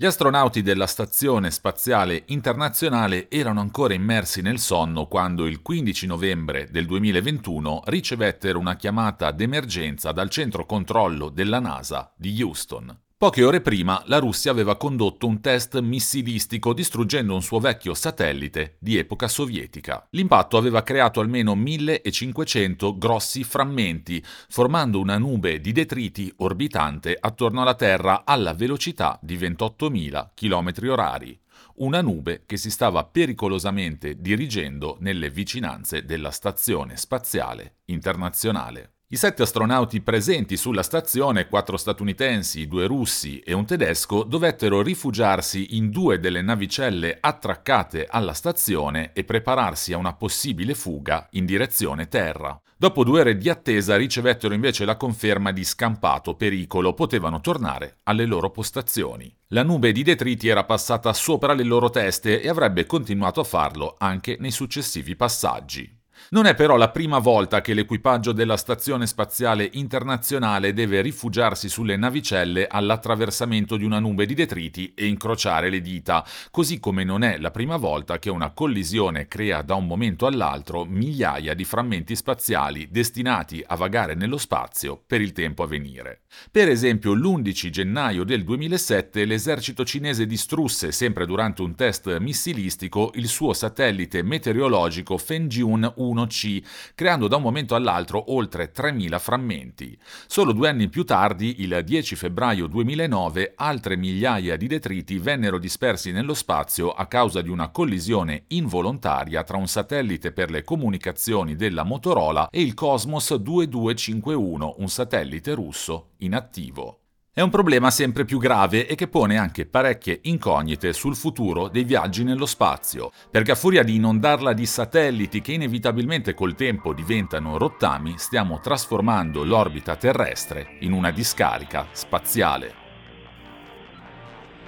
Gli astronauti della Stazione Spaziale Internazionale erano ancora immersi nel sonno quando il 15 novembre del 2021 ricevettero una chiamata d'emergenza dal centro controllo della NASA di Houston. Poche ore prima la Russia aveva condotto un test missilistico distruggendo un suo vecchio satellite di epoca sovietica. L'impatto aveva creato almeno 1500 grossi frammenti, formando una nube di detriti orbitante attorno alla Terra alla velocità di 28.000 km orari. Una nube che si stava pericolosamente dirigendo nelle vicinanze della Stazione Spaziale Internazionale. I sette astronauti presenti sulla stazione, quattro statunitensi, due russi e un tedesco, dovettero rifugiarsi in due delle navicelle attraccate alla stazione e prepararsi a una possibile fuga in direzione terra. Dopo due ore di attesa ricevettero invece la conferma di scampato pericolo, potevano tornare alle loro postazioni. La nube di detriti era passata sopra le loro teste e avrebbe continuato a farlo anche nei successivi passaggi. Non è però la prima volta che l'equipaggio della Stazione Spaziale Internazionale deve rifugiarsi sulle navicelle all'attraversamento di una nube di detriti e incrociare le dita, così come non è la prima volta che una collisione crea da un momento all'altro migliaia di frammenti spaziali destinati a vagare nello spazio per il tempo a venire. Per esempio, l'11 gennaio del 2007 l'esercito cinese distrusse, sempre durante un test missilistico, il suo satellite meteorologico Fengjun 1 1C, creando da un momento all'altro oltre 3.000 frammenti. Solo due anni più tardi, il 10 febbraio 2009, altre migliaia di detriti vennero dispersi nello spazio a causa di una collisione involontaria tra un satellite per le comunicazioni della Motorola e il Cosmos 2251, un satellite russo inattivo. È un problema sempre più grave e che pone anche parecchie incognite sul futuro dei viaggi nello spazio, perché a furia di inondarla di satelliti che inevitabilmente col tempo diventano rottami, stiamo trasformando l'orbita terrestre in una discarica spaziale.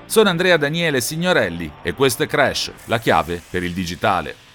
Sono Andrea Daniele Signorelli e questo è Crash, la chiave per il digitale.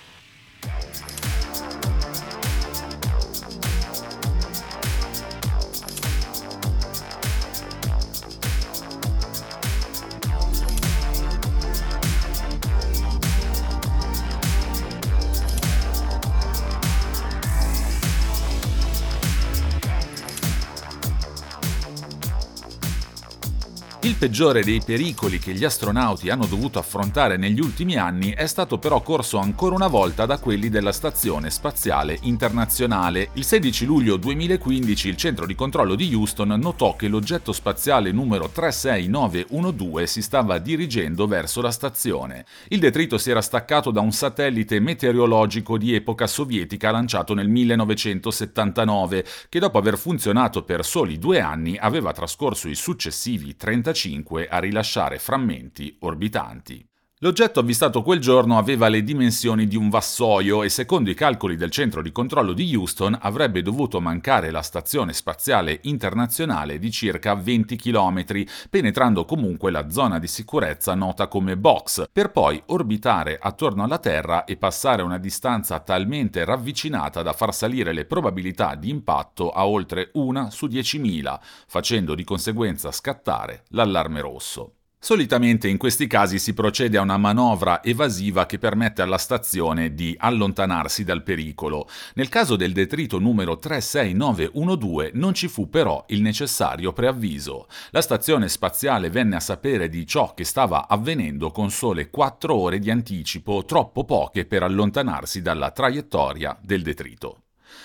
Peggiore dei pericoli che gli astronauti hanno dovuto affrontare negli ultimi anni è stato però corso ancora una volta da quelli della Stazione Spaziale Internazionale. Il 16 luglio 2015 il centro di controllo di Houston notò che l'oggetto spaziale numero 36912 si stava dirigendo verso la stazione. Il detrito si era staccato da un satellite meteorologico di epoca sovietica lanciato nel 1979, che dopo aver funzionato per soli due anni aveva trascorso i successivi 35 a rilasciare frammenti orbitanti. L'oggetto avvistato quel giorno aveva le dimensioni di un vassoio e secondo i calcoli del centro di controllo di Houston avrebbe dovuto mancare la stazione spaziale internazionale di circa 20 km, penetrando comunque la zona di sicurezza nota come box, per poi orbitare attorno alla Terra e passare una distanza talmente ravvicinata da far salire le probabilità di impatto a oltre una su 10.000, facendo di conseguenza scattare l'allarme rosso. Solitamente in questi casi si procede a una manovra evasiva che permette alla stazione di allontanarsi dal pericolo. Nel caso del detrito numero 36912 non ci fu però il necessario preavviso. La stazione spaziale venne a sapere di ciò che stava avvenendo con sole 4 ore di anticipo, troppo poche per allontanarsi dalla traiettoria del detrito.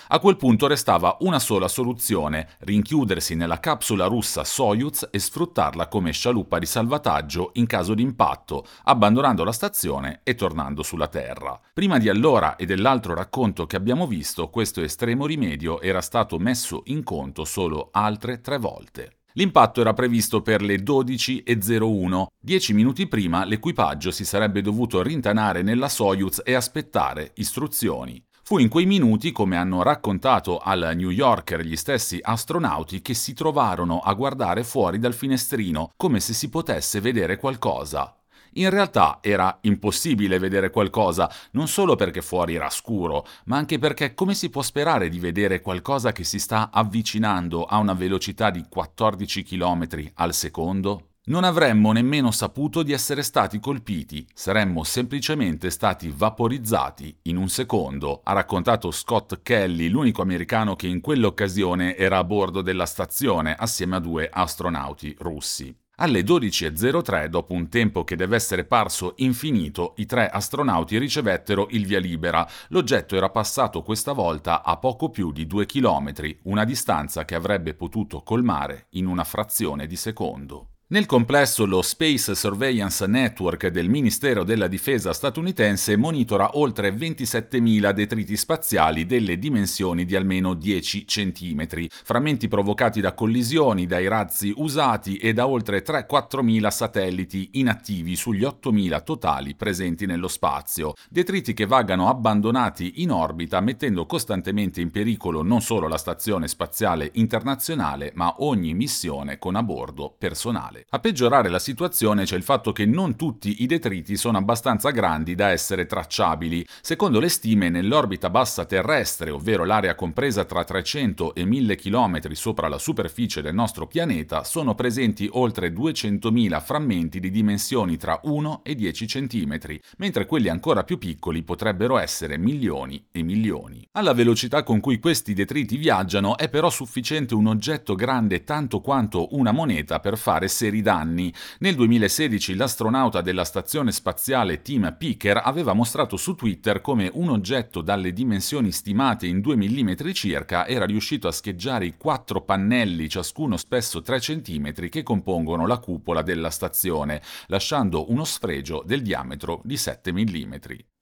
A quel punto restava una sola soluzione, rinchiudersi nella capsula russa Soyuz e sfruttarla come scialuppa di salvataggio in caso di impatto, abbandonando la stazione e tornando sulla Terra. Prima di allora e dell'altro racconto che abbiamo visto, questo estremo rimedio era stato messo in conto solo altre tre volte. L'impatto era previsto per le 12.01. Dieci minuti prima l'equipaggio si sarebbe dovuto rintanare nella Soyuz e aspettare istruzioni. Fu in quei minuti, come hanno raccontato al New Yorker gli stessi astronauti, che si trovarono a guardare fuori dal finestrino, come se si potesse vedere qualcosa. In realtà era impossibile vedere qualcosa, non solo perché fuori era scuro, ma anche perché come si può sperare di vedere qualcosa che si sta avvicinando a una velocità di 14 km al secondo? Non avremmo nemmeno saputo di essere stati colpiti, saremmo semplicemente stati vaporizzati in un secondo, ha raccontato Scott Kelly, l'unico americano che in quell'occasione era a bordo della stazione assieme a due astronauti russi. Alle 12.03, dopo un tempo che deve essere parso infinito, i tre astronauti ricevettero il via libera. L'oggetto era passato questa volta a poco più di due chilometri, una distanza che avrebbe potuto colmare in una frazione di secondo. Nel complesso lo Space Surveillance Network del Ministero della Difesa statunitense monitora oltre 27.000 detriti spaziali delle dimensioni di almeno 10 cm, frammenti provocati da collisioni, dai razzi usati e da oltre 3-4.000 satelliti inattivi sugli 8.000 totali presenti nello spazio, detriti che vagano abbandonati in orbita mettendo costantemente in pericolo non solo la Stazione Spaziale Internazionale ma ogni missione con a bordo personale. A peggiorare la situazione c'è il fatto che non tutti i detriti sono abbastanza grandi da essere tracciabili. Secondo le stime, nell'orbita bassa terrestre, ovvero l'area compresa tra 300 e 1000 km sopra la superficie del nostro pianeta, sono presenti oltre 200.000 frammenti di dimensioni tra 1 e 10 cm, mentre quelli ancora più piccoli potrebbero essere milioni e milioni. Alla velocità con cui questi detriti viaggiano è però sufficiente un oggetto grande tanto quanto una moneta per fare serie seri danni. Nel 2016 l'astronauta della stazione spaziale Tim Picker aveva mostrato su Twitter come un oggetto dalle dimensioni stimate in 2 mm circa era riuscito a scheggiare i quattro pannelli, ciascuno spesso 3 cm, che compongono la cupola della stazione, lasciando uno sfregio del diametro di 7 mm.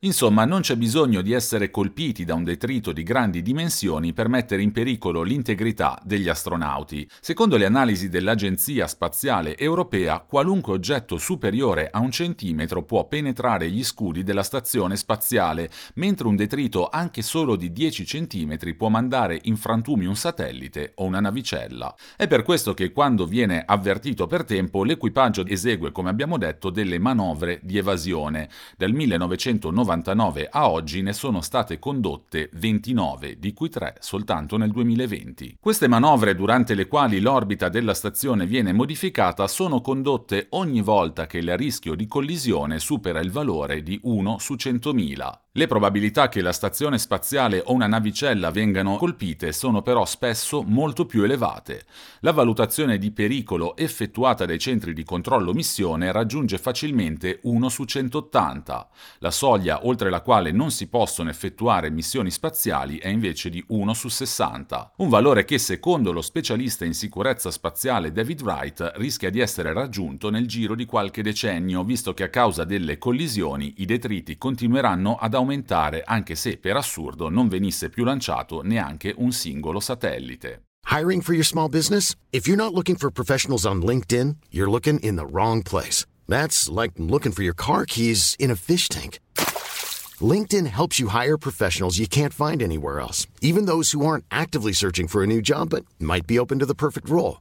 Insomma, non c'è bisogno di essere colpiti da un detrito di grandi dimensioni per mettere in pericolo l'integrità degli astronauti. Secondo le analisi dell'Agenzia Spaziale Europea, qualunque oggetto superiore a un centimetro può penetrare gli scudi della stazione spaziale, mentre un detrito anche solo di 10 centimetri può mandare in frantumi un satellite o una navicella. È per questo che quando viene avvertito per tempo, l'equipaggio esegue, come abbiamo detto, delle manovre di evasione. Del 1990 1999 a oggi ne sono state condotte 29, di cui 3 soltanto nel 2020. Queste manovre, durante le quali l'orbita della stazione viene modificata, sono condotte ogni volta che il rischio di collisione supera il valore di 1 su 100.000. Le probabilità che la stazione spaziale o una navicella vengano colpite sono però spesso molto più elevate. La valutazione di pericolo effettuata dai centri di controllo missione raggiunge facilmente 1 su 180. La soglia oltre la quale non si possono effettuare missioni spaziali è invece di 1 su 60, un valore che secondo lo specialista in sicurezza spaziale David Wright rischia di essere raggiunto nel giro di qualche decennio, visto che a causa delle collisioni i detriti continueranno ad aumentare anche se per assurdo non venisse più lanciato neanche un singolo satellite. Hiring for your small business? If you're not looking for professionals on LinkedIn, you're looking in the wrong place. That's like looking for your car keys in a fish tank. LinkedIn helps you hire professionals you can't find anywhere else, even those who aren't actively searching for a new job but might be open to the perfect role.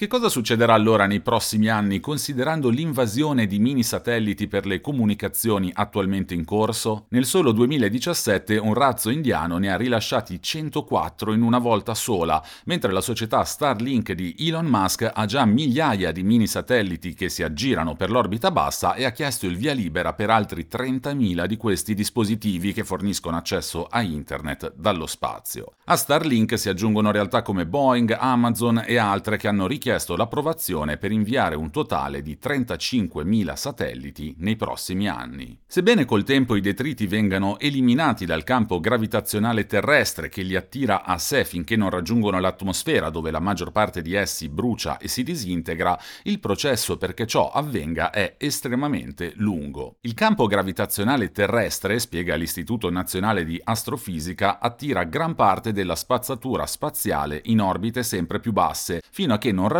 Che cosa succederà allora nei prossimi anni considerando l'invasione di mini satelliti per le comunicazioni attualmente in corso? Nel solo 2017 un razzo indiano ne ha rilasciati 104 in una volta sola, mentre la società Starlink di Elon Musk ha già migliaia di mini satelliti che si aggirano per l'orbita bassa e ha chiesto il via libera per altri 30.000 di questi dispositivi che forniscono accesso a internet dallo spazio. A Starlink si aggiungono realtà come Boeing, Amazon e altre che hanno richiesto chiesto l'approvazione per inviare un totale di 35.000 satelliti nei prossimi anni. Sebbene col tempo i detriti vengano eliminati dal campo gravitazionale terrestre che li attira a sé finché non raggiungono l'atmosfera dove la maggior parte di essi brucia e si disintegra, il processo perché ciò avvenga è estremamente lungo. Il campo gravitazionale terrestre, spiega l'Istituto Nazionale di Astrofisica, attira gran parte della spazzatura spaziale in orbite sempre più basse, fino a che non raggiunge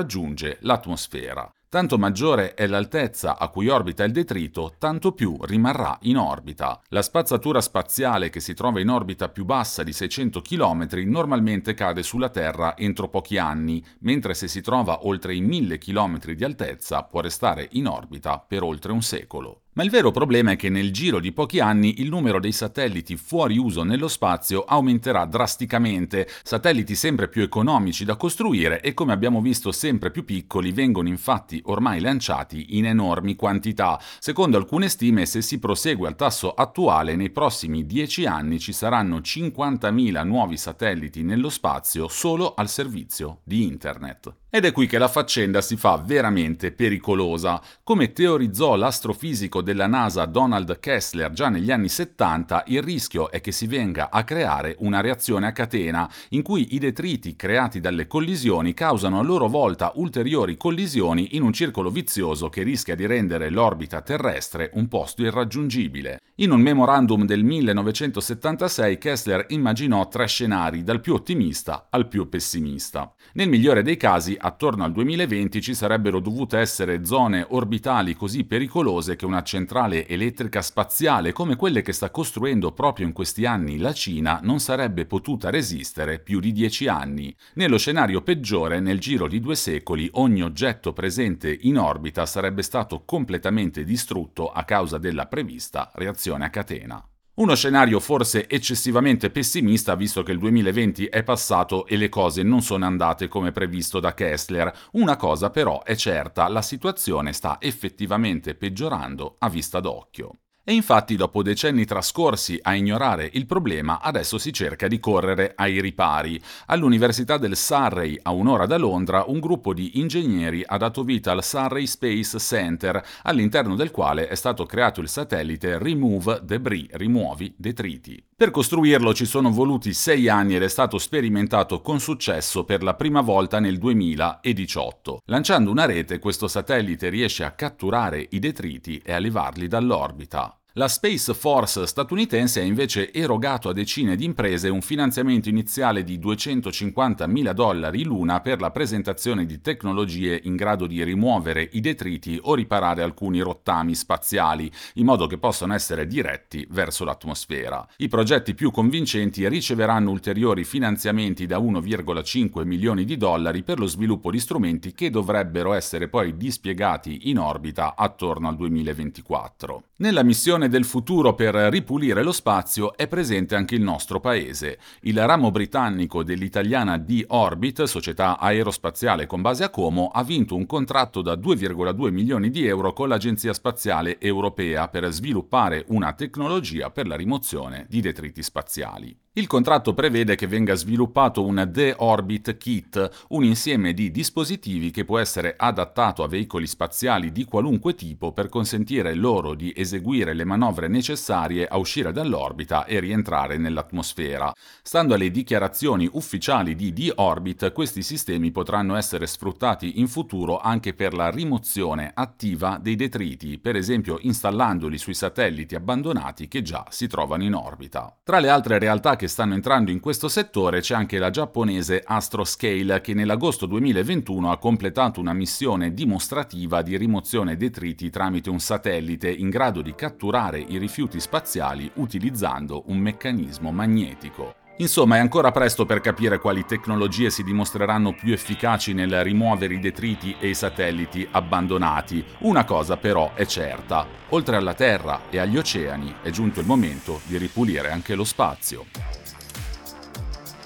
l'atmosfera. Tanto maggiore è l'altezza a cui orbita il detrito, tanto più rimarrà in orbita. La spazzatura spaziale che si trova in orbita più bassa di 600 km normalmente cade sulla Terra entro pochi anni, mentre se si trova oltre i 1000 km di altezza può restare in orbita per oltre un secolo. Ma il vero problema è che nel giro di pochi anni il numero dei satelliti fuori uso nello spazio aumenterà drasticamente, satelliti sempre più economici da costruire e come abbiamo visto sempre più piccoli vengono infatti ormai lanciati in enormi quantità. Secondo alcune stime, se si prosegue al tasso attuale, nei prossimi 10 anni ci saranno 50.000 nuovi satelliti nello spazio solo al servizio di Internet. Ed è qui che la faccenda si fa veramente pericolosa. Come teorizzò l'astrofisico della NASA Donald Kessler già negli anni 70, il rischio è che si venga a creare una reazione a catena in cui i detriti creati dalle collisioni causano a loro volta ulteriori collisioni in un circolo vizioso che rischia di rendere l'orbita terrestre un posto irraggiungibile. In un memorandum del 1976 Kessler immaginò tre scenari, dal più ottimista al più pessimista. Nel migliore dei casi attorno al 2020 ci sarebbero dovute essere zone orbitali così pericolose che una centrale elettrica spaziale come quelle che sta costruendo proprio in questi anni la Cina non sarebbe potuta resistere più di dieci anni. Nello scenario peggiore, nel giro di due secoli, ogni oggetto presente in orbita sarebbe stato completamente distrutto a causa della prevista reazione a catena. Uno scenario forse eccessivamente pessimista visto che il 2020 è passato e le cose non sono andate come previsto da Kessler. Una cosa però è certa, la situazione sta effettivamente peggiorando a vista d'occhio. E infatti dopo decenni trascorsi a ignorare il problema, adesso si cerca di correre ai ripari. All'Università del Surrey, a un'ora da Londra, un gruppo di ingegneri ha dato vita al Surrey Space Center, all'interno del quale è stato creato il satellite Remove Debris, rimuovi detriti. Per costruirlo ci sono voluti sei anni ed è stato sperimentato con successo per la prima volta nel 2018. Lanciando una rete, questo satellite riesce a catturare i detriti e a levarli dall'orbita. La Space Force statunitense ha invece erogato a decine di imprese un finanziamento iniziale di 250 mila dollari l'una per la presentazione di tecnologie in grado di rimuovere i detriti o riparare alcuni rottami spaziali, in modo che possano essere diretti verso l'atmosfera. I progetti più convincenti riceveranno ulteriori finanziamenti da 1,5 milioni di dollari per lo sviluppo di strumenti che dovrebbero essere poi dispiegati in orbita attorno al 2024. Nella missione del futuro per ripulire lo spazio è presente anche il nostro paese. Il ramo britannico dell'italiana D-Orbit, società aerospaziale con base a Como, ha vinto un contratto da 2,2 milioni di euro con l'Agenzia Spaziale Europea per sviluppare una tecnologia per la rimozione di detriti spaziali. Il contratto prevede che venga sviluppato un D-Orbit Kit, un insieme di dispositivi che può essere adattato a veicoli spaziali di qualunque tipo per consentire loro di eseguire le manovre necessarie a uscire dall'orbita e rientrare nell'atmosfera. Stando alle dichiarazioni ufficiali di D-Orbit, questi sistemi potranno essere sfruttati in futuro anche per la rimozione attiva dei detriti, per esempio installandoli sui satelliti abbandonati che già si trovano in orbita. Tra le altre realtà che stanno entrando in questo settore c'è anche la giapponese Astroscale che nell'agosto 2021 ha completato una missione dimostrativa di rimozione detriti tramite un satellite in grado di catturare i rifiuti spaziali utilizzando un meccanismo magnetico. Insomma, è ancora presto per capire quali tecnologie si dimostreranno più efficaci nel rimuovere i detriti e i satelliti abbandonati. Una cosa però è certa, oltre alla Terra e agli oceani è giunto il momento di ripulire anche lo spazio.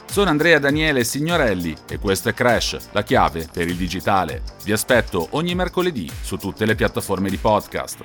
Sono Andrea Daniele Signorelli e questo è Crash, la chiave per il digitale. Vi aspetto ogni mercoledì su tutte le piattaforme di podcast.